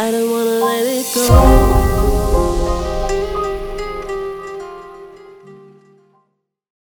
I don't wanna let it go.